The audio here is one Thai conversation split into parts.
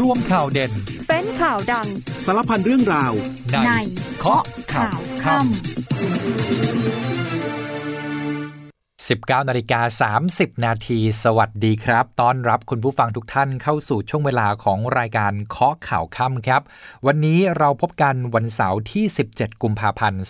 ร่วมข่าวเด่น เป็นข่าวดัง สารพันเรื่องราว ในในเคาะข่าวค่ำ19นาฬิกา30 นาที สวัสดีครับ ต้อนรับคุณผู้ฟังทุกท่านเข้าสู่ช่วงเวลาของรายการเคาะข่าวค่ำครับ วันนี้เราพบกันวันเสาร์ที่ 17 กุมภาพันธ์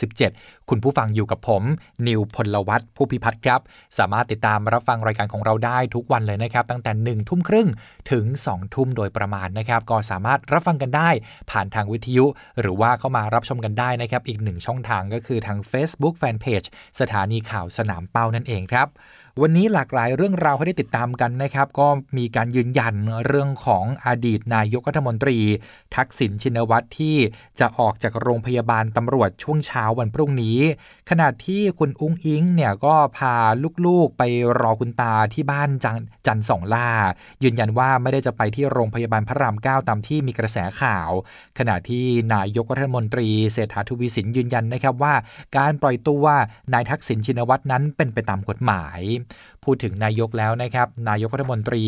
2567 คุณผู้ฟังอยู่กับผม นิวพลวัตผู้พิพัฒน์ครับ สามารถติดตามรับฟังรายการของเราได้ทุกวันเลยนะครับ ตั้งแต่1ทุ่มครึ่งถึง2ทุ่มโดยประมาณนะครับ ก็สามารถรับฟังกันได้ผ่านทางวิทยุ หรือว่าเข้ามารับชมกันได้นะครับ อีกหนึ่งช่องทางก็คือทาง Facebook Fanpage สถานีข่าวสนามเป้านั่นเองครับ วันนี้หลากหลายเรื่องราวให้ได้ติดตามกันนะครับ ก็มีการยืนยันเรื่องของอดีตนายกรัฐมนตรี ทักษิณชินวัตรที่จะออกจากโรงพยาบาลตำรวจช่วงเช้าวันพรุ่งนี้ ขณะที่คุณอุ้งอิงเนี่ยก็พาลูกๆไปรอคุณตาที่บ้านจันจันสองล่า ยืนยันว่าไม่ได้จะไปที่โรงพยาบาลพระรามเก้าตามที่มีกระแสข่าว ขณะที่นายกรัฐมนตรีเศรษฐาทวีสินยืนยันนะครับว่า การปล่อยตัวนายทักษิณชินวัตรนั้นเป็นไปตามกฎหมายพูดถึงนายกแล้วนะครับ นายกรัฐมนตรี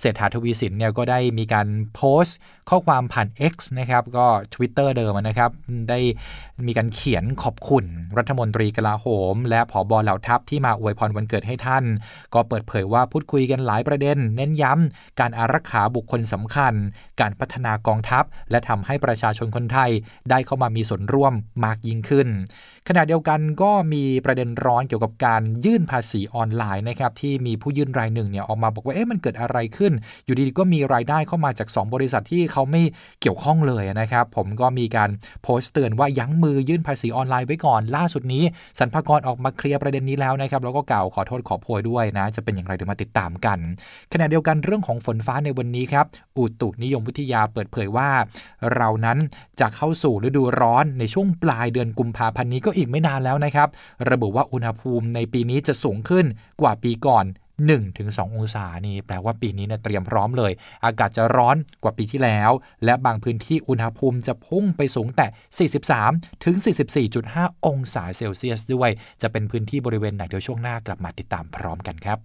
เศรษฐาทวีสินเนี่ยก็ได้มีการโพสต์ข้อความผ่าน X นะครับ ก็ Twitter เดิมนะครับ ได้ มีการเขียนขอบคุณรัฐมนตรีกลาโหม และผอบอเหล่าทัพที่มาอวยพรวันเกิดให้ท่าน ก็เปิดเผยว่าพูดคุยกันหลายประเด็น เน้นย้ำการอารักขาบุคคลสำคัญ การพัฒนากองทัพ และทำให้ประชาชนคนไทยได้เข้ามามีส่วนร่วมมากยิ่งขึ้น ขณะเดียวกันก็มีประเด็นร้อนเกี่ยวกับการยื่นภาษีออนไลน์นะครับที่มีผู้ยื่นรายหนึ่งเนี่ยออกมาบอกว่าเอ๊ะมันเกิดอะไรขึ้น อยู่ดีๆก็มีรายได้เข้ามาจาก 2 บริษัทที่เขาไม่เกี่ยวข้องเลยนะครับ ผมก็มีการโพสต์เตือนว่ายั้งมือยื่นภาษีออนไลน์ไว้ก่อน ล่าสุดนี้สรรพากรออกมาเคลียร์ประเด็นนี้แล้วนะครับแล้วก็กล่าวขอโทษขอโพยด้วยนะ จะเป็นอย่างไรเดี๋ยวมาติดตามกันขณะเดียวกันเรื่องของฝนฟ้าในวันนี้ครับอุตุนิยมวิทยาเปิดเผยว่า เรานั้นจะเข้าสู่ฤดูร้อนในช่วงปลายเดือนกุมภาพันธ์นี้ก็อีกไม่นานแล้วนะครับ ระบุว่าอุณหภูมิในปีนี้จะสูงขึ้นกว่าปีก่อน 1-2 องศานี่แปลว่าปีนี้เนี่ยเตรียมพร้อมเลย อากาศจะร้อนกว่าปีที่แล้ว และบางพื้นที่อุณหภูมิจะพุ่งไปสูงแต่ 43 ถึง 44.5 องศาเซลเซียสด้วย จะเป็นพื้นที่บริเวณไหนเดี๋ยวช่วงหน้ากลับมาติดตามพร้อมกันครับ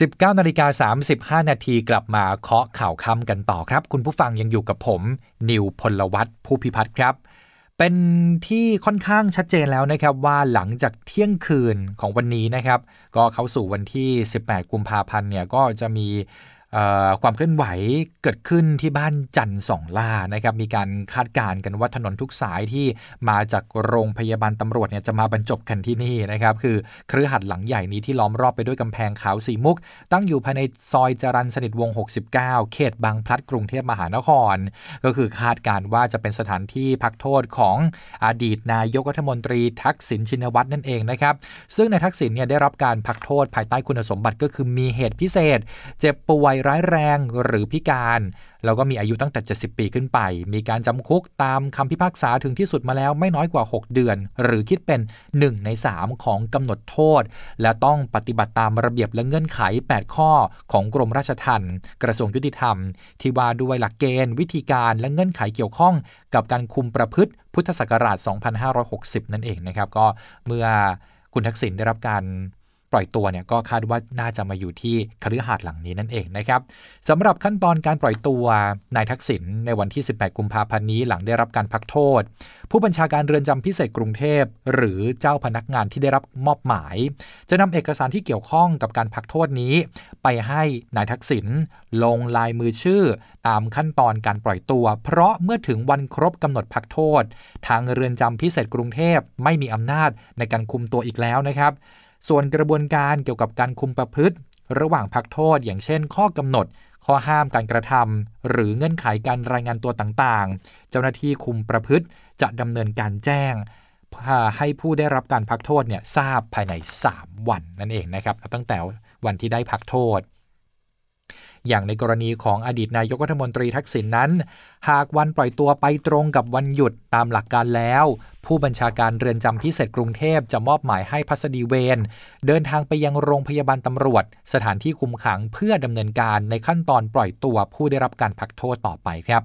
19นาฬิกา35 นาทีกลับมาเคาะข่าวค่ำกันต่อครับ คุณผู้ฟังยังอยู่กับผม นิวพลวัตผู้พิพัฒน์ครับ เป็นที่ค่อนข้างชัดเจนแล้วนะครับว่าหลังจากเที่ยงคืนของวันนี้นะครับ ก็เข้าสู่วันที่ 18 กุมภาพันธ์เนี่ยก็จะมี ความเคลื่อนไหวเกิดขึ้นที่บ้านจันสองล่านะครับมีการคาดการณ์กันว่าถนนทุกสายที่มาจากโรงพยาบาลตำรวจเนี่ยจะมาบรรจบกันที่นี่นะครับคือเครือหัดหลังใหญ่นี้ที่ล้อมรอบไปด้วยกำแพงขาวสีมุก ตั้งอยู่ภายในซอยจรันสนิทวง 69 เขตบางพลัดกรุงเทพมหานคร ก็คือคาดการณ์ว่าจะเป็นสถานที่พักโทษของอดีตนายกรัฐมนตรีทักษิณชินวัตรนั่นเองนะครับซึ่งในทักษิณเนี่ยได้รับการพักโทษภายใต้คุณสมบัติก็คือมีเหตุพิเศษ เจ็บป่วยร้ายแรงหรือพิการ แล้วก็มีอายุตั้งแต่ 70 ปีขึ้นไป มีการจำคุกตามคำพิพากษาถึงที่สุดมาแล้วไม่น้อยกว่า 6 เดือน หรือคิดเป็น 1 ใน 3 ของกำหนดโทษ และต้องปฏิบัติตามระเบียบและเงื่อนไข 8 ข้อของกรมราชทัณฑ์กระทรวงยุติธรรม ที่ว่าด้วยหลักเกณฑ์ วิธีการและเงื่อนไขเกี่ยวข้อง กับการคุมประพฤติพุทธศักราช 2560 นั่นเองนะครับก็เมื่อคุณทักษิณได้รับการ ปล่อยตัวเนี่ยก็คาดว่าน่าจะมาอยู่ที่คฤหาสน์หลังนี้นั่นเองนะครับสำหรับขั้นตอนการปล่อยตัวนายทักษิณในวันที่ 18 กุมภาพันธ์นี้หลังได้รับการพักโทษ ผู้บัญชาการเรือนจำพิเศษกรุงเทพ หรือเจ้าพนักงานที่ได้รับมอบหมาย จะนำเอกสารที่เกี่ยวข้องกับการพักโทษนี้ ไปให้นายทักษิณลงลายมือชื่อ ตามขั้นตอนการปล่อยตัว เพราะเมื่อถึงวันครบกำหนดพักโทษ ทางเรือนจำพิเศษกรุงเทพไม่มีอำนาจในการคุมตัวอีกแล้วนะครับ ส่วนกระบวนการเกี่ยวกับการคุมประพฤติ ระหว่างพักโทษ อย่างเช่น ข้อกำหนด ข้อห้ามการกระทำหรือเงื่อนไขการรายงานตัวต่างๆ เจ้าหน้าที่คุมประพฤติจะดำเนินการแจ้งให้ผู้ได้รับการพักโทษเนี่ยทราบภายใน 3 วันนั่นเองนะครับตั้งแต่วันที่ได้พักโทษ อย่างในกรณีของอดีตนายกรัฐมนตรีทักษิณนนั้น หากวันปล่อยตัวไปตรงกับวันหยุดตามหลักการแล้ว ผู้บัญชาการเรือนจำพิเศษกรุงเทพจะมอบหมายให้พัสดีเวนเดินทางไปยังโรงพยาบาลตำรวจ สถานที่คุมขังเพื่อดำเนินการในขั้นตอนปล่อยตัวผู้ได้รับการพักโทษต่อไปครับ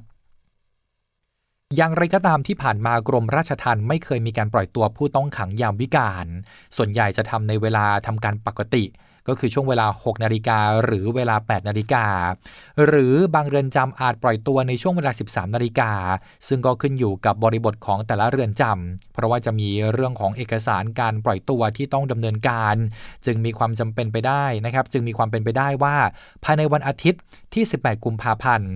อย่างไรก็ตามที่ผ่านมากรมราชทัณฑ์ไม่เคยมีการปล่อยตัวผู้ต้องขังยามวิกาล ส่วนใหญ่จะทำในเวลาทำการปกติ ก็คือช่วงเวลา 6 นาฬิกาหรือเวลา 8 นาฬิกา หรือบางเรือนจำอาจปล่อยตัวในช่วงเวลา 13 นาฬิกา ซึ่งก็ขึ้นอยู่กับบริบทของแต่ละเรือนจำเพราะว่าจะมีเรื่องของเอกสารการปล่อยตัวที่ต้องดำเนินการ จึงมีความจำเป็นไปได้นะครับ จึงมีความเป็นไปได้ว่า ภายในวันอาทิตย์ที่ 18 กุมภาพันธ์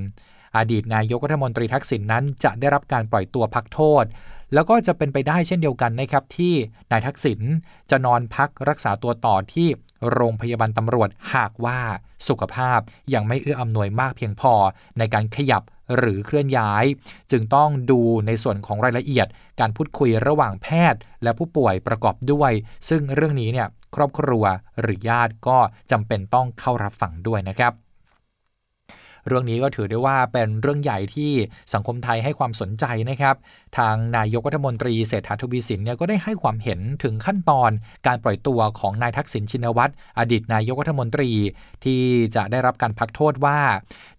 อดีตนายกรัฐมนตรีทักษิณนนั้นจะได้รับการปล่อยตัวพักโทษ แล้วก็จะเป็นไปได้เช่นเดียวกันนะครับที่นายทักษิณจะนอนพักรักษาตัวต่อที่โรงพยาบาลตำรวจหากว่าสุขภาพยังไม่เอื้ออำนวยมากเพียงพอในการขยับหรือเคลื่อนย้าย จึงต้องดูในส่วนของรายละเอียด การพูดคุยระหว่างแพทย์ และผู้ป่วยประกอบด้วย ซึ่งเรื่องนี้เนี่ยครอบครัวหรือญาติก็จำเป็นต้องเข้ารับฟังด้วยนะครับ เรื่องนี้ก็ถือได้ว่าเป็นเรื่องใหญ่ที่สังคมไทยให้ความสนใจนะครับ ทางนายกรัฐมนตรีเศรษฐาทวีสินเนี่ยก็ได้ให้ความเห็นถึงขั้นตอนการปล่อยตัวของนายทักษิณชินวัตรอดีตนายกรัฐมนตรีที่จะได้รับการพักโทษว่า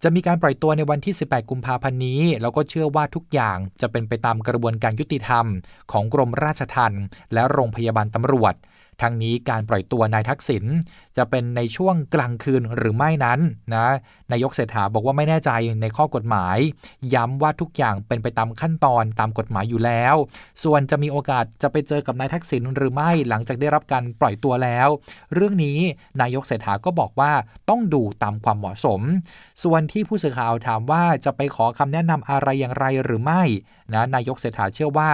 จะมีการปล่อยตัวในวันที่ 18 กุมภาพันธ์นี้ แล้วก็เชื่อว่าทุกอย่างจะเป็นไปตามกระบวนการยุติธรรม ของกรมราชทัณฑ์และโรงพยาบาลตำรวจทั้งนี้การปล่อยตัวนายทักษิณจะเป็นในช่วงกลางคืนหรือไม่นั้นนะนายกเศรษฐาบอกว่าไม่แน่ใจในข้อกฎหมาย ย้ำว่าทุกอย่างเป็นไปตามขั้นตอนตามกฎหมายอยู่แล้ว ส่วนจะมีโอกาสจะไปเจอกับนายทักษิณหรือไม่หลังจากได้รับการปล่อยตัวแล้ว เรื่องนี้นายกเศรษฐาก็บอกว่าต้องดูตามความเหมาะสม ส่วนที่ผู้สื่อข่าวถามว่าจะไปขอคำแนะนำอะไรอย่างไรหรือไม่นะนายกเศรษฐาเชื่อว่า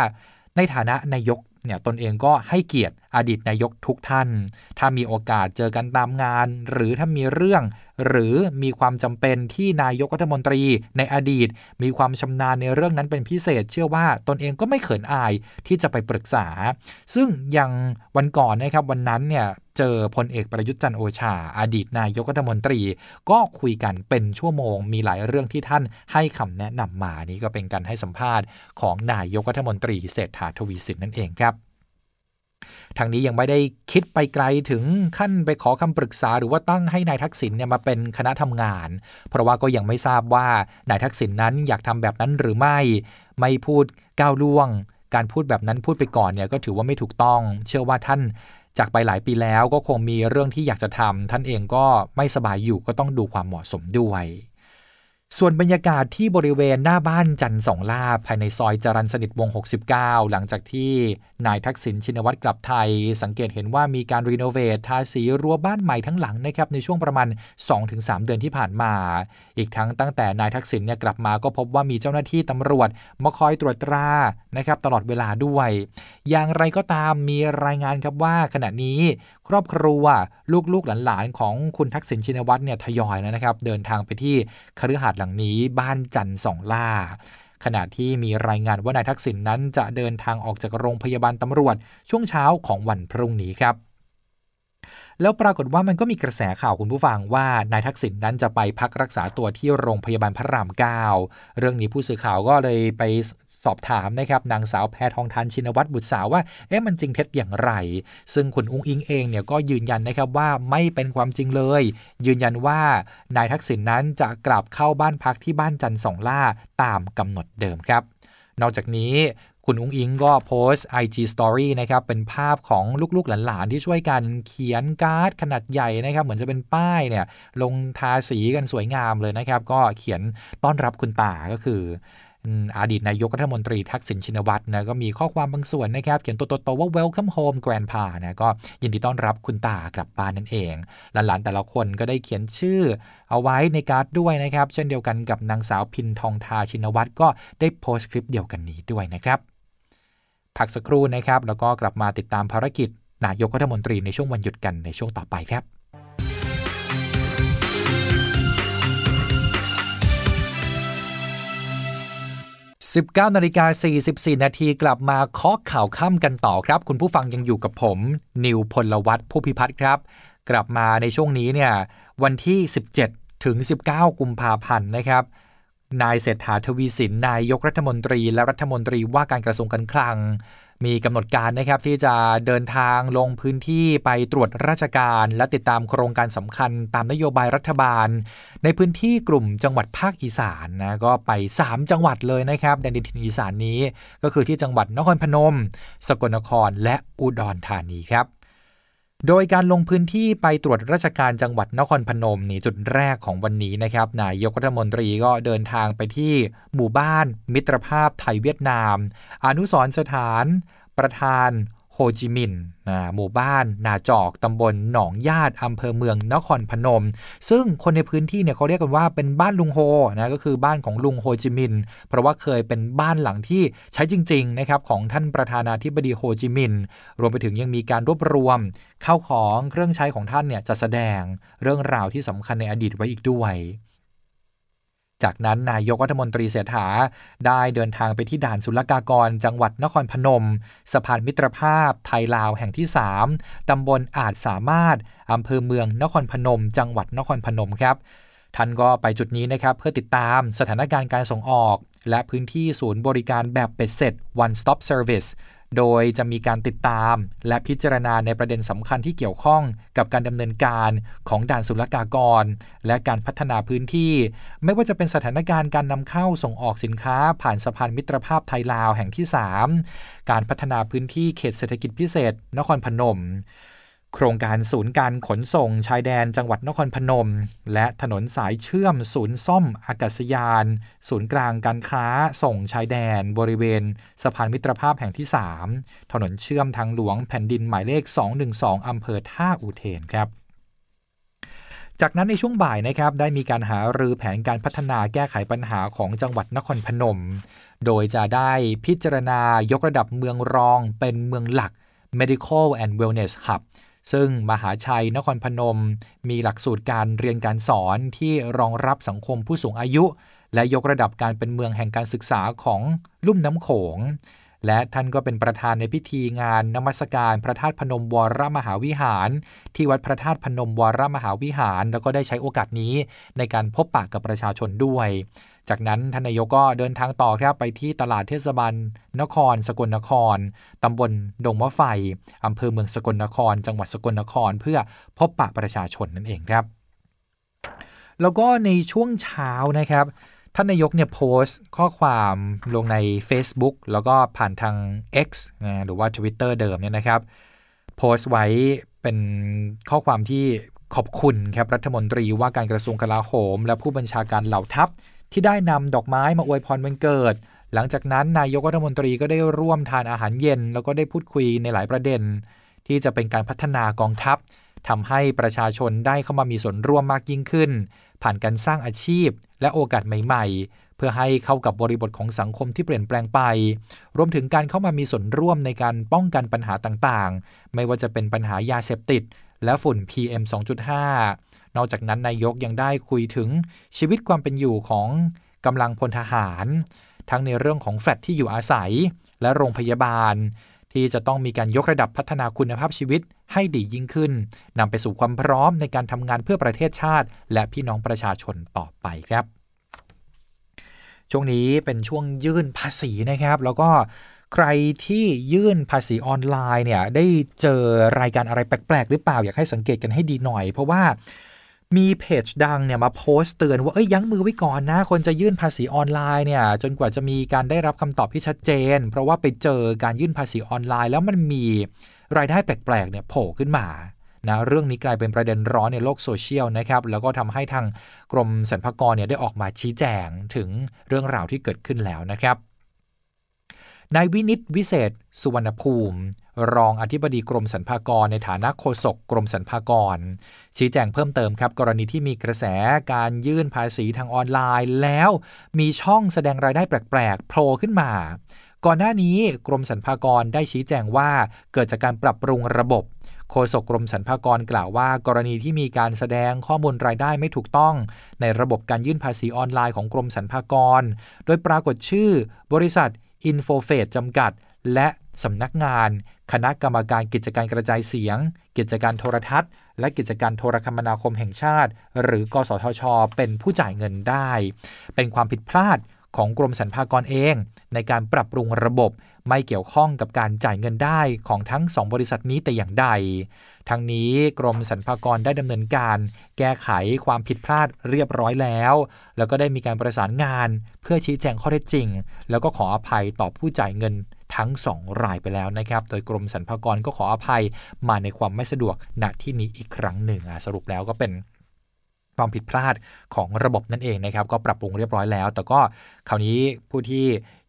ในฐานะนายกเนี่ยตนเองก็ให้เกียรติ อดีตนายกทุกท่าน ถ้ามีโอกาสเจอกันตามงาน หรือถ้ามีเรื่อง หรือมีความจำเป็นที่นายกรัฐมนตรีในอดีต มีความชำนาญในเรื่องนั้นเป็นพิเศษ เชื่อว่าตนเองก็ไม่เขินอายที่จะไปปรึกษา ซึ่งอย่างวันก่อนนะครับวันนั้นเนี่ยเจอพลเอกประยุทธ์จันโอชา อดีตนายกรัฐมนตรี ก็คุยกันเป็นชั่วโมง มีหลายเรื่องที่ท่านให้คำแนะนำมา นี่ก็เป็นการให้สัมภาษณ์ของนายกรัฐมนตรีเศรษฐาทวีสินนั่นเองครับ ทางนี้ยังไม่ได้คิดไปไกลถึงขั้นไปขอคำปรึกษา หรือว่าตั้งให้นายทักษิณเนี่ยมาเป็นคณะทำงาน เพราะว่าก็ยังไม่ทราบว่านายทักษิณนนั้นอยากทำแบบนั้นหรือไม่ ไม่พูดก้าวล่วง การพูดแบบนั้นพูดไปก่อนเนี่ยก็ถือว่าไม่ถูกต้อง เชื่อว่าท่านจากไปหลายปีแล้วก็คงมีเรื่องที่อยากจะทำท่านเองก็ไม่สบายอยู่ก็ต้องดูความเหมาะสมด้วย ส่วนบรรยากาศที่บริเวณหน้าบ้านจันสองลาภายในซอยจรันสนิทวง 69 หลังจากที่นายทักษิณชินวัตรกลับไทย สังเกตเห็นว่ามีการรีโนเวททาสีรั้วบ้านใหม่ทั้งหลังนะครับในช่วงประมาณ 2-3 เดือนที่ผ่านมา อีกทั้งตั้งแต่นายทักษิณเนี่ยกลับมาก็พบว่ามีเจ้าหน้าที่ตำรวจมาคอยตรวจตรานะครับตลอดเวลาด้วย อย่างไรก็ตามมีรายงานครับว่าขณะนี้ครอบครัวลูกๆหลานๆของคุณทักษิณชินวัตรเนี่ยทยอยแล้วนะครับเดินทางไปที่คฤหาสน์หลังนี้บ้านจันสองล่า ขณะที่มีรายงานว่านายทักษิณนนั้นจะเดินทางออกจากโรงพยาบาลตำรวจช่วงเช้าของวันพรุ่งนี้ครับแล้วปรากฏว่ามันก็มีกระแสข่าวคุณผู้ฟังว่านายทักษิณนนั้นจะไปพักรักษาตัวที่โรงพยาบาลพระรามเก้าเรื่องนี้ผู้สื่อข่าวก็เลยไป สอบถามนะครับนางสาวแพทองทานชินวัตรบุตรสาวว่าเอ๊ะมันจริงเท็จอย่างไร ซึ่งคุณอุ้งอิงเองเนี่ยก็ยืนยันนะครับว่าไม่เป็นความจริงเลย ยืนยันว่านายทักษิณนนั้นจะกลับเข้าบ้านพักที่บ้านจันทร์สองล่าตามกำหนดเดิมครับ นอกจากนี้คุณอุ้งอิงก็โพสต์ IG Story นะครับ เป็นภาพของลูกๆหลานๆ ที่ช่วยกันเขียนการ์ดขนาดใหญ่นะครับ เหมือนจะเป็นป้ายเนี่ย ลงทาสีกันสวยงามเลยนะครับ ก็เขียนต้อนรับคุณตาก็คือ อดีตนายกรัฐมนตรีทักษิณชินวัตรนะก็มีข้อความบางส่วนนะครับ เขียนตัวโตๆว่า welcome home grandpa นะก็ยินดีต้อนรับคุณตากลับบ้านนั่นเอง หลานๆแต่ละคนก็ได้เขียนชื่อเอาไว้ในการ์ดด้วยนะครับ เช่นเดียวกันกับนางสาวพินทองทาชินวัตรก็ได้โพสต์คลิปเดียวกันนี้ด้วยนะครับพักสักครู่นะครับ แล้วก็กลับมาติดตามภารกิจนายกรัฐมนตรีในช่วงวันหยุดกันในช่วงต่อไปครับ 19นาฬิกา44 นาทีกลับมาเคาะข่าวค่ำกันต่อครับ คุณผู้ฟังยังอยู่กับผม นิวพลวัตผู้พิพัฒน์ครับ กลับมาในช่วงนี้เนี่ยวันที่ 17 ถึง 19 กุมภาพันธ์นะครับ นายเศรษฐาทวีสินนายยกรัฐมนตรีและรัฐมนตรีว่าการกระทรวงการคลัง มีกำหนดการนะครับที่จะเดินทางลงพื้นที่ไปตรวจราชการ และติดตามโครงการสำคัญตามนโยบายรัฐบาล ในพื้นที่กลุ่มจังหวัดภาคอีสานนะก็ไป 3 จังหวัดเลยนะครับในดินอีสานนี้ ก็คือที่จังหวัดนครพนม สกลนครและอุดรธานีครับ โดยการลงพื้นที่ไปตรวจราชการจังหวัดนครพนมนี่จุดแรกของวันนี้นะครับนายกรัฐมนตรีก็เดินทางไปที่หมู่บ้าน มิตรภาพไทยเวียดนาม อนุสรสถาน ประธาน ฮจิมินห์หมู่บ้าน นาจอกตำบลหนองญาติอำเภอเมืองนครพนม ซึ่งคนในพื้นที่เนี่ยเขาเรียกกันว่าเป็นบ้านลุงโฮนะก็คือบ้านของลุงโฮจิมินห์เพราะว่าเคยเป็นบ้านหลังที่ใช้จริงๆนะครับของท่านประธานาธิบดีโฮจิมินห์รวมไปถึงยังมีการรวบรวมเข้าของเครื่องใช้ของท่านเนี่ยจะแสดงเรื่องราวที่สำคัญในอดีตไว้อีกด้วย จากนั้นนายกรัฐมนตรีเสถาได้เดินทางไปที่ด่านศุลกากร จังหวัดนครพนม สะพานมิตรภาพไทยลาวแห่งที่ 3 ตำบลอาจสามารถ อำเภอเมืองนครพนม จังหวัดนครพนมครับท่านก็ไปจุดนี้นะครับ เพื่อติดตามสถานการณ์การส่งออก และพื้นที่ศูนย์บริการแบบเป็ดเสร็จ one stop service โดยจะมีการติดตาม และพิจารณาในประเด็นสำคัญที่เกี่ยวข้องกับการดำเนินการของด่านศุลกากร และการพัฒนาพื้นที่ ไม่ว่าจะเป็นสถานการณ์การนำเข้าส่งออกสินค้า ผ่านสะพานมิตรภาพไทยลาวแห่งที่ 3 การพัฒนาพื้นที่เขตเศรษฐกิจพิเศษ นครพนม โครงการศูนย์การขนส่งชายแดนจังหวัดนครพนม และถนนสายเชื่อมศูนย์ซ่อมอากาศยาน ศูนย์กลางการค้าส่งชายแดน บริเวณสะพานมิตรภาพแห่งที่ 3 ถนนเชื่อมทางหลวงแผ่นดินหมายเลข 212 อำเภอท่าอุเทนครับจากนั้นในช่วงบ่ายนะครับได้มีการหารือแผนการพัฒนาแก้ไขปัญหาของจังหวัดนครพนม โดยจะได้พิจารณายกระดับเมืองรองเป็นเมืองหลัก Medical and Wellness Hub ซึ่งมหาชัยนครพนม มีหลักสูตรการเรียนการสอนที่รองรับสังคมผู้สูงอายุ และยกระดับการเป็นเมืองแห่งการศึกษาของลุ่มน้ำโขง และท่านก็เป็นประธานในพิธีงานนมัสการพระธาตุพนมวรมหาวิหาร ที่วัดพระธาตุพนมวรมหาวิหาร แล้วก็ได้ใช้โอกาสนี้ในการพบปะกับประชาชนด้วย จากนั้นทนายกก็เดินทางต่อครับไปที่ตลาดเทศบาลนคร สกลนครตำบลดงมะไฟอำเภอเมืองสกลนคร จังหวัดสกลนคร เพื่อพบปะประชาชนนั่นเองครับ แล้วก็ในช่วงเช้านะครับท่านนายกเนี่ยโพสต์ข้อความลงใน Facebook แล้วก็ผ่านทาง X นะหรือว่า Twitter เดิมเนี่ยนะครับ โพสต์ไว้เป็นข้อความที่ขอบคุณครับรัฐมนตรีว่าการกระทรวงกลาโหม และผู้บัญชาการเหล่าทัพ ที่ได้นำดอกไม้มาอวยพรวันเกิด หลังจากนั้นนายกรัฐมนตรีก็ได้ร่วมทานอาหารเย็น แล้วก็ได้พูดคุยในหลายประเด็น ที่จะเป็นการพัฒนากองทัพทำให้ประชาชนได้เข้ามามีส่วนร่วมมากยิ่งขึ้น ผ่านการสร้างอาชีพ และโอกาสใหม่ๆ เพื่อให้เข้ากับบริบทของสังคมที่เปลี่ยนแปลงไป รวมถึงการเข้ามามีส่วนร่วมในการป้องกันปัญหาต่างๆ ไม่ว่าจะเป็นปัญหายาเสพติด และฝุ่น PM 2.5 นอกจากนั้นนายกยังได้คุยถึงชีวิตความเป็นอยู่ของกำลังพลทหาร ทั้งในเรื่องของแฟลตที่อยู่อาศัย และโรงพยาบาล ที่จะต้องมีการยกระดับพัฒนาคุณภาพชีวิตให้ดียิ่งขึ้นนำไปสู่ความพร้อมในการทำงานเพื่อประเทศชาติ และพี่น้องประชาชนต่อไปครับ ช่วงนี้เป็นช่วงยื่นภาษีนะครับ แล้วก็ใครที่ยื่นภาษีออนไลน์เนี่ยได้เจอรายการอะไรแปลกๆ หรือเปล่าอยากให้สังเกตกันให้ดีหน่อย เพราะว่า มีเพจดังเนี่ยมาโพสต์เตือนว่าเอ้ยยั้งมือไว้ก่อนนะ คนจะยื่นภาษีออนไลน์เนี่ยจนกว่าจะมีการได้รับคำตอบที่ชัดเจน เพราะว่าไปเจอการยื่นภาษีออนไลน์ แล้วมันมีรายได้แปลกๆเนี่ยโผล่ขึ้นมานะเรื่องนี้กลายเป็นประเด็นร้อนในโลกโซเชียลนะครับแล้วก็ทำให้ทางกรมสรรพากรเนี่ยได้ออกมาชี้แจงถึงเรื่องราวที่เกิดขึ้นแล้วนะครับนายวินิตวิเศษ สุวรรณภูมิ รองอธิบดีกรมสรรพากรในฐานะโฆษกกรมสรรพากร ชี้แจงเพิ่มเติมครับ กรณีที่มีกระแสการยื่นภาษีทางออนไลน์ แล้วมีช่องแสดงรายได้แปลกๆโผล่ขึ้นมา ก่อนหน้านี้กรมสรรพากรได้ชี้แจงว่าเกิดจากการปรับปรุงระบบโฆษกกรมสรรพากรกล่าวว่า กรณีที่มีการแสดงข้อมูลรายได้ไม่ถูกต้อง ในระบบการยื่นภาษีออนไลน์ของกรมสรรพากร โดยปรากฏชื่อบริษัทอินโฟเฟสจำกัด และสำนักงาน คณะกรรมการกิจการกระจายเสียง กิจการโทรทัศน์ และกิจการโทรคมนาคมแห่งชาติ หรือกสทช เป็นผู้จ่ายเงินได้ เป็นความผิดพลาดของกรมสรรพากรเอง ในการปรับปรุงระบบไม่เกี่ยวข้องกับการจ่ายเงินได้ของทั้ง 2 บริษัทนี้แต่อย่างใด ทั้งนี้กรมสรรพากรได้ดำเนินการ แก้ไขความผิดพลาดเรียบร้อยแล้ว แล้วก็ได้มีการประสานงาน เพื่อชี้แจงข้อเท็จจริง แล้วก็ขออภัยต่อผู้จ่ายเงิน ทั้ง 2 รายไปแล้วนะครับ โดยกรมสรรพากรก็ขออภัยมาในความไม่สะดวกณที่นี้อีกครั้งหนึ่งสรุปแล้วก็เป็นความผิดพลาดของระบบนั่นเองนะครับ ก็ปรับปรุงเรียบร้อยแล้ว แต่ก็คราวนี้ผู้ที่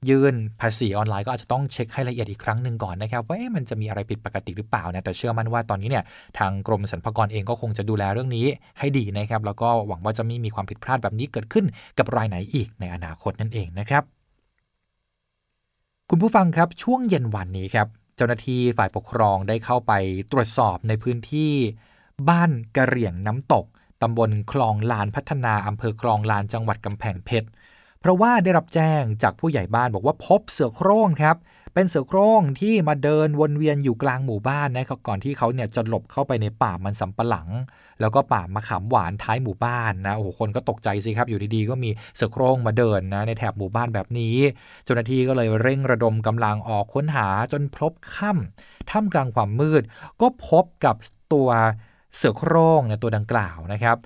ยื่นภาษีออนไลน์ก็อาจจะต้องเช็คให้ละเอียดอีกครั้งหนึ่งก่อนนะครับ ว่ามันจะมีอะไรผิดปกติหรือเปล่านะแต่เชื่อมั่นว่าตอนนี้เนี่ยทางกรมสรรพากรเองก็คงจะดูแลเรื่องนี้ให้ดีนะครับ แล้วก็หวังว่าจะไม่มีความผิดพลาดแบบนี้เกิดขึ้นกับรายไหนอีกในอนาคตนั่นเองนะครับ คุณผู้ฟังครับช่วงเย็นวันนี้ครับเจ้าหน้าที่ฝ่ายปกครองได้เข้าไปตรวจสอบในพื้นที่ บ้านกระเหรี่ยงน้ำตกตำบลคลองลานพัฒนาอำเภอคลองลานจังหวัดกำแพงเพชร เพราะว่าได้รับแจ้งจากผู้ใหญ่บ้านบอกว่าพบเสือโคร่งครับ เป็นเสือโคร่งที่มาเดินวนเวียนอยู่กลางหมู่บ้านนะครับ ก่อนที่เขาเนี่ยจะหลบเข้าไปในป่ามันสำปะหลัง แล้วก็ป่ามะขามหวานท้ายหมู่บ้านนะ โอ้โห คนก็ตกใจสิครับ อยู่ดีๆ ก็มีเสือโคร่งมาเดินนะในแถบหมู่บ้านแบบนี้ เจ้าหน้าที่ก็เลยเร่งระดมกำลังออกค้นหาจนพบค่ำท่ามกลางความมืด ก็พบกับตัวเสือโคร่งเนี่ยตัวดังกล่าวนะครับ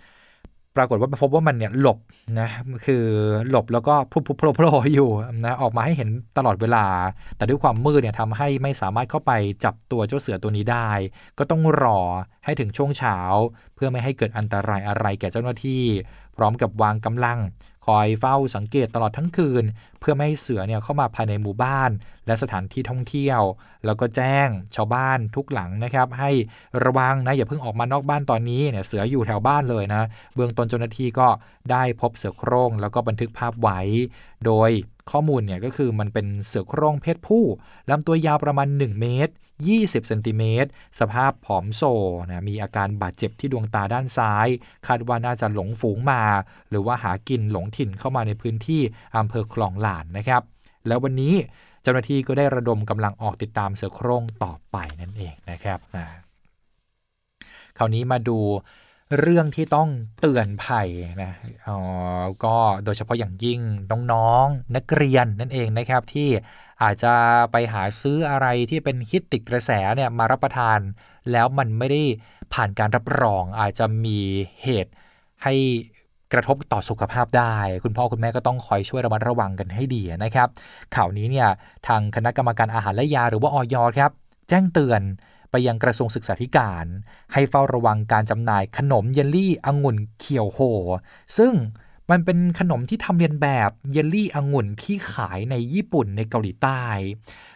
ปรากฏว่าพบว่ามันเนี่ยหลบนะคือหลบแล้วก็พุบพุบโผล่อยู่นะออกมาให้เห็นตลอดเวลา แต่ด้วยความมืดเนี่ยทำให้ไม่สามารถเข้าไปจับตัวเจ้าเสือตัวนี้ได้ ก็ต้องรอให้ถึงช่วงเช้า เพื่อไม่ให้เกิดอันตรายอะไรแก่เจ้าหน้าที่ พร้อมกับวางกำลัง คอยเฝ้าสังเกตตลอดทั้งคืน เพื่อไม่ให้เสือเนี่ยเข้ามาภายในหมู่บ้าน และสถานที่ท่องเที่ยว แล้วก็แจ้งชาวบ้านทุกหลังนะครับ ให้ระวังนะอย่าเพิ่งออกมานอกบ้านตอนนี้เนี่ยเสืออยู่แถวบ้านเลยนะ เบื้องต้นเจ้าหน้าที่ก็ได้พบเสือโคร่งแล้วก็บันทึกภาพไว้ โดยข้อมูลเนี่ยก็คือมันเป็นเสือโคร่งเพศผู้ลำตัวยาวประมาณ 1 เมตร 20 เซนติเมตร สภาพผอมโซนะมีอาการบาดเจ็บที่ดวงตาด้านซ้าย คาดว่าน่าจะหลงฝูงมา หรือว่าหากินหลงถิ่นเข้ามาในพื้นที่อำเภอคลองหลานนะครับ แล้ววันนี้เจ้าหน้าที่ก็ได้ระดมกำลังออกติดตามเสือโคร่งต่อไปนั่นเองนะครับคราวนี้มาดูเรื่องที่ต้องเตือนภัยนะอ๋อก็โดยเฉพาะอย่างยิ่งน้องๆนนักเรียนนั่นเองนะครับที่ อาจจะไปหาซื้ออะไรที่เป็นฮิตติดกระแสเนี่ยมารับประทาน แล้วมันไม่ได้ผ่านการรับรอง อาจจะมีเหตุให้กระทบต่อสุขภาพได้ คุณพ่อคุณแม่ก็ต้องคอยช่วยระมัดระวังกันให้ดีนะครับ ข่าวนี้เนี่ยทางคณะกรรมการอาหารและยาหรือว่าออยครับ แจ้งเตือนไปยังกระทรวงศึกษาธิการ ให้เฝ้าระวังการจำหน่ายขนมเยลลี่องุ่นเขียวโฮซึ่ง มันเป็นขนมที่ทำเรียนแบบเยลลี่องุ่นที่ขายในญี่ปุ่นในเกาหลีใต้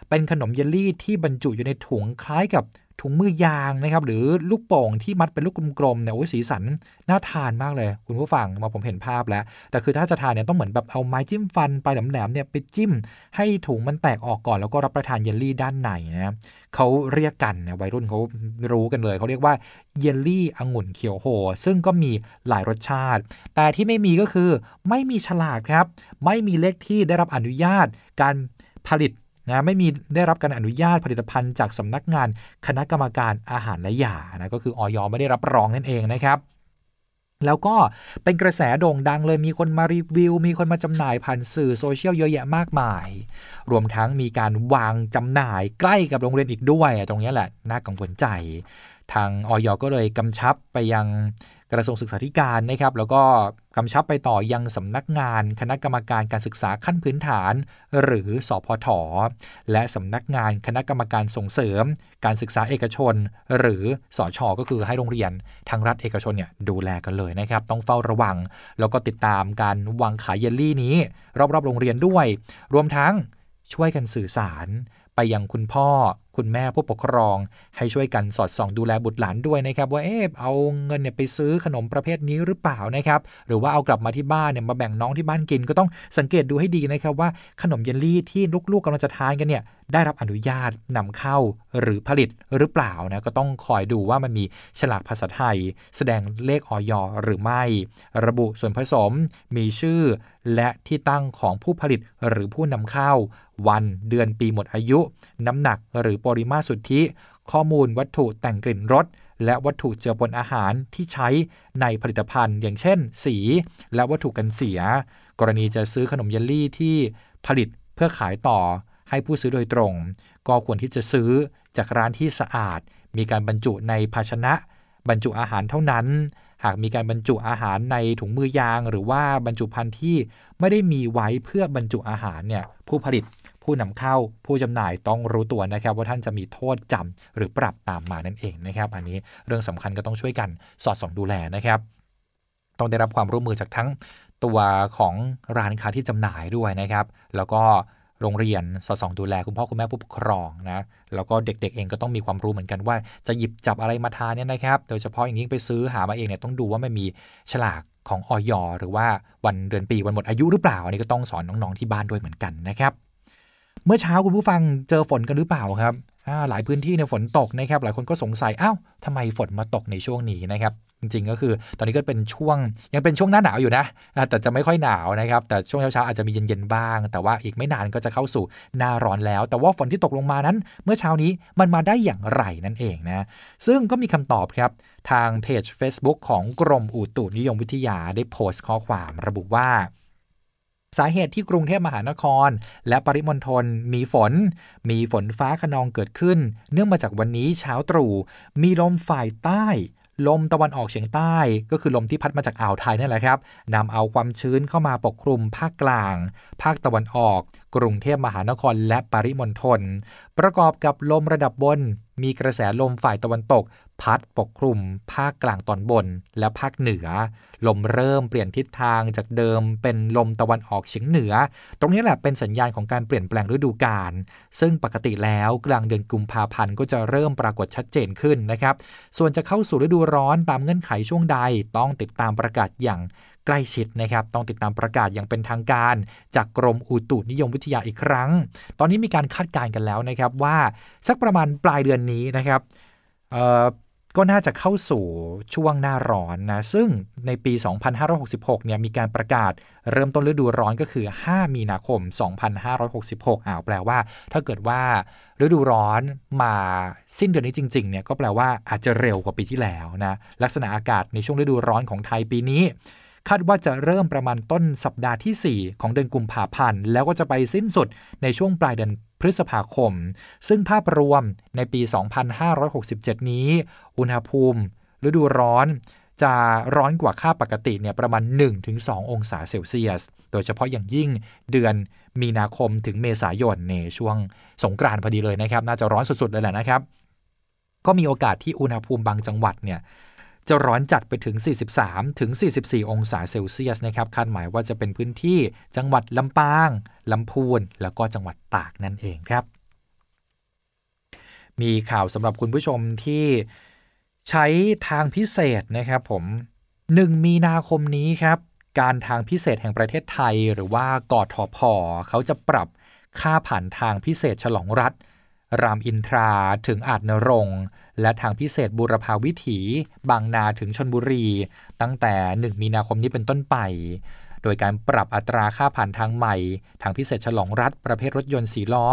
เป็นขนมเยลลี่ที่บรรจุอยู่ในถุงคล้ายกับ ถุงมือยางนะครับ หรือลูกโป่งที่มัดเป็นลูกกลมๆเนี่ยโอ้ยสีสันน่าทานมากเลย คุณผู้ฟังมาผมเห็นภาพแล้ว แต่คือถ้าจะทานเนี่ยต้องเหมือนแบบเอาไม้จิ้มฟันไปแหลมๆเนี่ยไปจิ้ม ให้ถุงมันแตกออกก่อนแล้วก็รับประทานเยลลี่ด้านในนะเขาเรียกกันนี่ยวัยรุ่นเขารู้กันเลยเขาเรียกว่าเยลลี่องุ่นเขียวโฮซึ่งก็มีหลายรสชาติ แต่ที่ไม่มีก็คือไม่มีฉลากครับ ไม่มีเลขที่ได้รับอนุญาตการผลิต นะไม่มีได้รับการอนุญาตผลิตภัณฑ์จากสำนักงานคณะกรรมการอาหารและยานะก็คือออยไม่ได้รับรองนั่นเองนะครับแล้วก็เป็นกระแสโด่งดังเลยมีคนมารีวิว มีคนมาจำหน่ายผ่านสื่อโซเชียลเยอะแยะมากมาย รวมทั้งมีการวางจำหน่ายใกล้กับโรงเรียนอีกด้วย ตรงนี้แหละ น่ากังวลใจ ทางออยก็เลยกำชับไปยัง กระทรวงศึกษาธิการนะครับ แล้วก็กำชับไปต่อยังสำนักงานคณะกรรมการการศึกษาขั้นพื้นฐาน หรือสอพทและสำนักงานคณะกรรมการส่งเสริม การศึกษาเอกชน หรือสอชอก็คือให้โรงเรียนทางรัฐเอกชนเนี่ยดูแลกันเลยนะครับ ต้องเฝ้าระวัง แล้วก็ติดตามการวางขายเยลลี่นี้ รอบๆ โรงเรียนด้วย รวมทั้งช่วยกันสื่อสารไปยังคุณพ่อ คุณแม่ผู้ปกครอง ให้ช่วยกันสอดส่องดูแลบุตรหลานด้วยนะครับว่าเออเอาเงินเนี่ยไปซื้อขนมประเภทนี้หรือเปล่านะครับหรือว่าเอากลับมาที่บ้านเนี่ยมาแบ่งน้องที่บ้านกินก็ต้องสังเกตดูให้ดีนะครับว่าขนมเยลลี่ที่ลูกๆกำลังจะทานกันเนี่ยได้รับอนุญาตนำเข้าหรือผลิตหรือเปล่านะก็ต้องคอยดูว่ามันมีฉลากภาษาไทย แสดงเลขออยหรือไม่ ระบุส่วนผสมมีชื่อ และที่ตั้งของผู้ผลิตหรือผู้นำเข้า วันเดือนปีหมดอายุ น้ำหนักหรือปริมาตรสุทธิ ข้อมูลวัตถุแต่งกลิ่นรสและวัตถุเจือปนอาหารที่ใช้ในผลิตภัณฑ์ อย่างเช่น สี และวัตถุกันเสีย กรณีจะซื้อขนมเยลลี่ที่ผลิตเพื่อขายต่อให้ผู้ซื้อโดยตรง ก็ควรที่จะซื้อจากร้านที่สะอาด มีการบรรจุในภาชนะ บรรจุอาหารเท่านั้น หากมีการบรรจุอาหารในถุงมือยาง หรือว่าบรรจุภัณฑ์ที่ไม่ได้มีไว้เพื่อบรรจุอาหารเนี่ยผู้ผลิต ผู้นำเข้าผู้จำหน่ายต้องรู้ตัวนะครับ ว่าท่านจะมีโทษจำหรือปรับตามมานั่นเองนะครับอันนี้เรื่องสำคัญก็ต้องช่วยกันสอดส่องดูแลนะครับต้องได้รับความร่วมมือจากทั้งตัวของร้านค้าที่จำหน่ายด้วยนะครับ แล้วก็โรงเรียนสอดส่องดูแลคุณพ่อคุณแม่ผู้ปกครองนะแล้วก็เด็กๆเองก็ต้องมีความรู้เหมือนกันว่าจะหยิบจับอะไรมาทานเนี่ยนะครับ โดยเฉพาะอย่างยิ่งไปซื้อหามาเองเนี่ยต้องดูว่ามันมีฉลากของออยหรือว่าวันเดือนปีวันหมดอายุหรือเปล่าอันนี้ก็ต้องสอนน้องๆที่บ้านด้วยเหมือนกันนะครับ เมื่อเช้าคุณผู้ฟังเจอฝนกันหรือเปล่าครับหลายพื้นที่เนี่ยฝนตกนะครับ หลายคนก็สงสัยอ้าวทำไมฝนมาตกในช่วงนี้นะครับ จริงๆก็คือ ตอนนี้ก็เป็นช่วงยังเป็นช่วงหน้าหนาวอยู่นะ แต่จะไม่ค่อยหนาวนะครับ แต่ช่วงเช้าๆอาจจะมีเย็นๆบ้าง แต่ว่าอีกไม่นานก็จะเข้าสู่หน้าร้อนแล้ว แต่ว่าฝนที่ตกลงมานั้น เมื่อเช้านี้มันมาได้อย่างไรนั่นเองนะ ซึ่งก็มีคำตอบครับ ทางเพจ Facebook ของกรมอุตุนิยมวิทยาได้โพสต์ข้อความระบุว่า สาเหตุที่กรุงเทพมหานคร และปริมณฑลมีฝน มีฝนฟ้าขนองเกิดขึ้น เนื่องมาจากวันนี้เช้าตรู่มีลมฝ่ายใต้ลมตะวันออกเฉียงใต้ ก็คือลมที่พัดมาจากอ่าวไทยนั่นแหละครับนำเอาความชื้นเข้ามาปกคลุมภาคกลาง ภาคตะวันออก กรุงเทพมหานครและปริมณฑลประกอบกับลมระดับบน มีกระแสลมฝ่ายตะวันตก พัดปกคลุม ภาคกลางตอนบน และภาคเหนือ ลมเริ่มเปลี่ยนทิศทางจากเดิมเป็นลมตะวันออกเฉียงเหนือ ตรงนี้แหละเป็นสัญญาณของการเปลี่ยนแปลงฤดูกาลซึ่งปกติแล้วกลางเดือนกุมภาพันธ์ก็จะเริ่มปรากฏชัดเจนขึ้นนะครับ ส่วนจะเข้าสู่ฤดูร้อนตามเงื่อนไขช่วงใดต้องติดตามประกาศอย่าง ใกล้ชิดนะครับ ต้องติดตามประกาศอย่างเป็นทางการ จากกรมอุตุนิยมวิทยาอีกครั้ง ตอนนี้มีการคาดการณ์กันแล้วนะครับว่าสักประมาณปลายเดือนนี้นะครับก็น่าจะเข้าสู่ช่วงหน้าร้อนนะ ซึ่งในปี 2566 เนี่ยมีการประกาศเริ่มต้นฤดูร้อนก็คือ 5 มีนาคม 2566อ่าวแปลว่า ถ้าเกิดว่าฤดูร้อนมาสิ้นเดือนนี้จริงๆ เนี่ยก็แปลว่าอาจจะเร็วกว่าปีที่แล้วนะ ลักษณะอากาศในช่วงฤดูร้อนของไทยปีนี้ คาดว่าจะเริ่มประมาณต้นสัปดาห์ที่ 4 ของเดือนกุมภาพันธ์ แล้วก็จะไปสิ้นสุดในช่วงปลายเดือนพฤษภาคม ซึ่งภาพรวมในปี 2567 นี้ อุณหภูมิ ฤดูร้อนจะร้อนกว่าค่าปกติเนี่ยประมาณ 1-2 องศาเซลเซียส โดยเฉพาะอย่างยิ่งเดือนมีนาคมถึงเมษายนในช่วงสงกรานต์พอดีเลยนะครับ น่าจะร้อนสุดๆเลยแหละนะครับ ก็มีโอกาสที่อุณหภูมิบางจังหวัดเนี่ย จะร้อนจัดไปถึง 43 ถึง 44 องศาเซลเซียสนะครับ คาดหมายว่าจะเป็นพื้นที่จังหวัดลำปาง ลำพูน แล้วก็จังหวัดตากนั่นเองครับ มีข่าวสำหรับคุณผู้ชมที่ใช้ทางพิเศษนะครับผม 1 มีนาคมนี้ครับ การทางพิเศษแห่งประเทศไทย หรือว่ากอทอพอเขาจะปรับค่าผ่านทางพิเศษฉลองรัฐ รามอินทราถึงอาจนรงและทางพิเศษบุรพาวิถี บางนาถึงชนบุรี ตั้งแต่ 1 มีนาคมนี้เป็นต้นไป โดยการปรับอัตราค่าผ่านทางใหม่ ทางพิเศษฉลองรัฐประเภทรถยนต์สีล้อ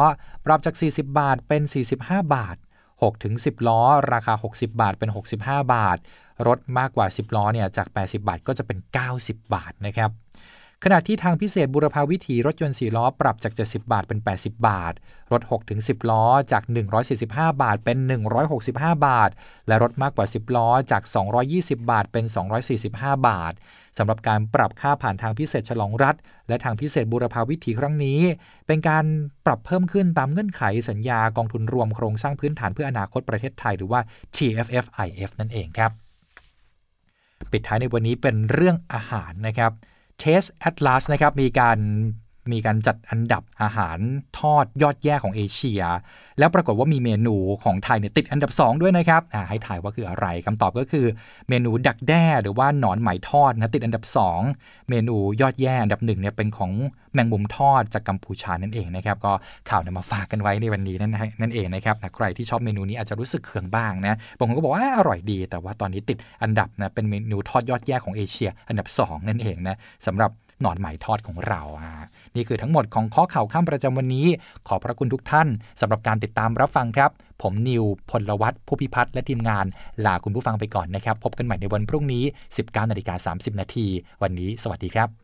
ปรับจาก 40 บาทเป็น 45 บาท 6 ถึง 10 ล้อ ราคา 60 บาทเป็น 65 บาท รถมากกว่า 10 ล้อเนี่ยจาก 80 บาทก็จะเป็น 90 บาทนะครับ ขณะที่ทางพิเศษบุรพาวิถีรถยนต์ 4 ล้อ ปรับจาก 70 บาทเป็น 80 บาท รถ 6-10 ล้อจาก 145 บาทเป็น 165 บาท และรถมากกว่า 10 ล้อจาก 220 บาทเป็น 245 บาทสำหรับการปรับค่าผ่านทางพิเศษฉลองรัฐ และทางพิเศษบุรพาวิถีครั้งนี้ เป็นการปรับเพิ่มขึ้นตามเงื่อนไขสัญญากองทุนรวมโครงสร้างพื้นฐานเพื่ออนาคตประเทศไทยหรือว่า TFFIF นั่นเองครับ ปิดท้ายในวันนี้เป็นเรื่องอาหารนะครับ Chase Atlas นะครับมีการ มีการจัดอันดับอาหารทอดยอดแย่ของเอเชีย แล้วปรากฏว่ามีเมนูของไทยเนี่ยติดอันดับ 2 ด้วยนะครับให้ถ่ายว่าคืออะไรคำตอบก็คือเมนูดักแด้หรือว่าหนอนไหมทอดนะติดอันดับ 2 เมนูยอดแย่อันดับหนึ่งเนี่ยเป็นของแมงมุมทอดจากกัมพูชานั่นเองนะครับก็ข่าวนำมาฝากกันไว้ในวันนี้นั่นนั่นเองนะครับใครที่ชอบเมนูนี้อาจจะรู้สึกเคืองบ้างนะบางคนก็บอกว่าอร่อยดี แต่ว่าตอนนี้ติดอันดับนะเป็นเมนูทอดยอดแย่ของเอเชีย อันดับ 2 นั่นเองนะสำหรับ หนอนไหมทอดของเราฮะนี่คือทั้งหมดของข้อข่าวข้ามประจำวันนี้ ขอพระคุณทุกท่านสำหรับการติดตามรับฟังครับ ผมนิวพลวัตผู้พิพัฒน์และทีมงานลาคุณผู้ฟังไปก่อนนะครับ พบกันใหม่ในวันพรุ่งนี้ 19นาฬิกา30นาทีวันนี้ สวัสดีครับ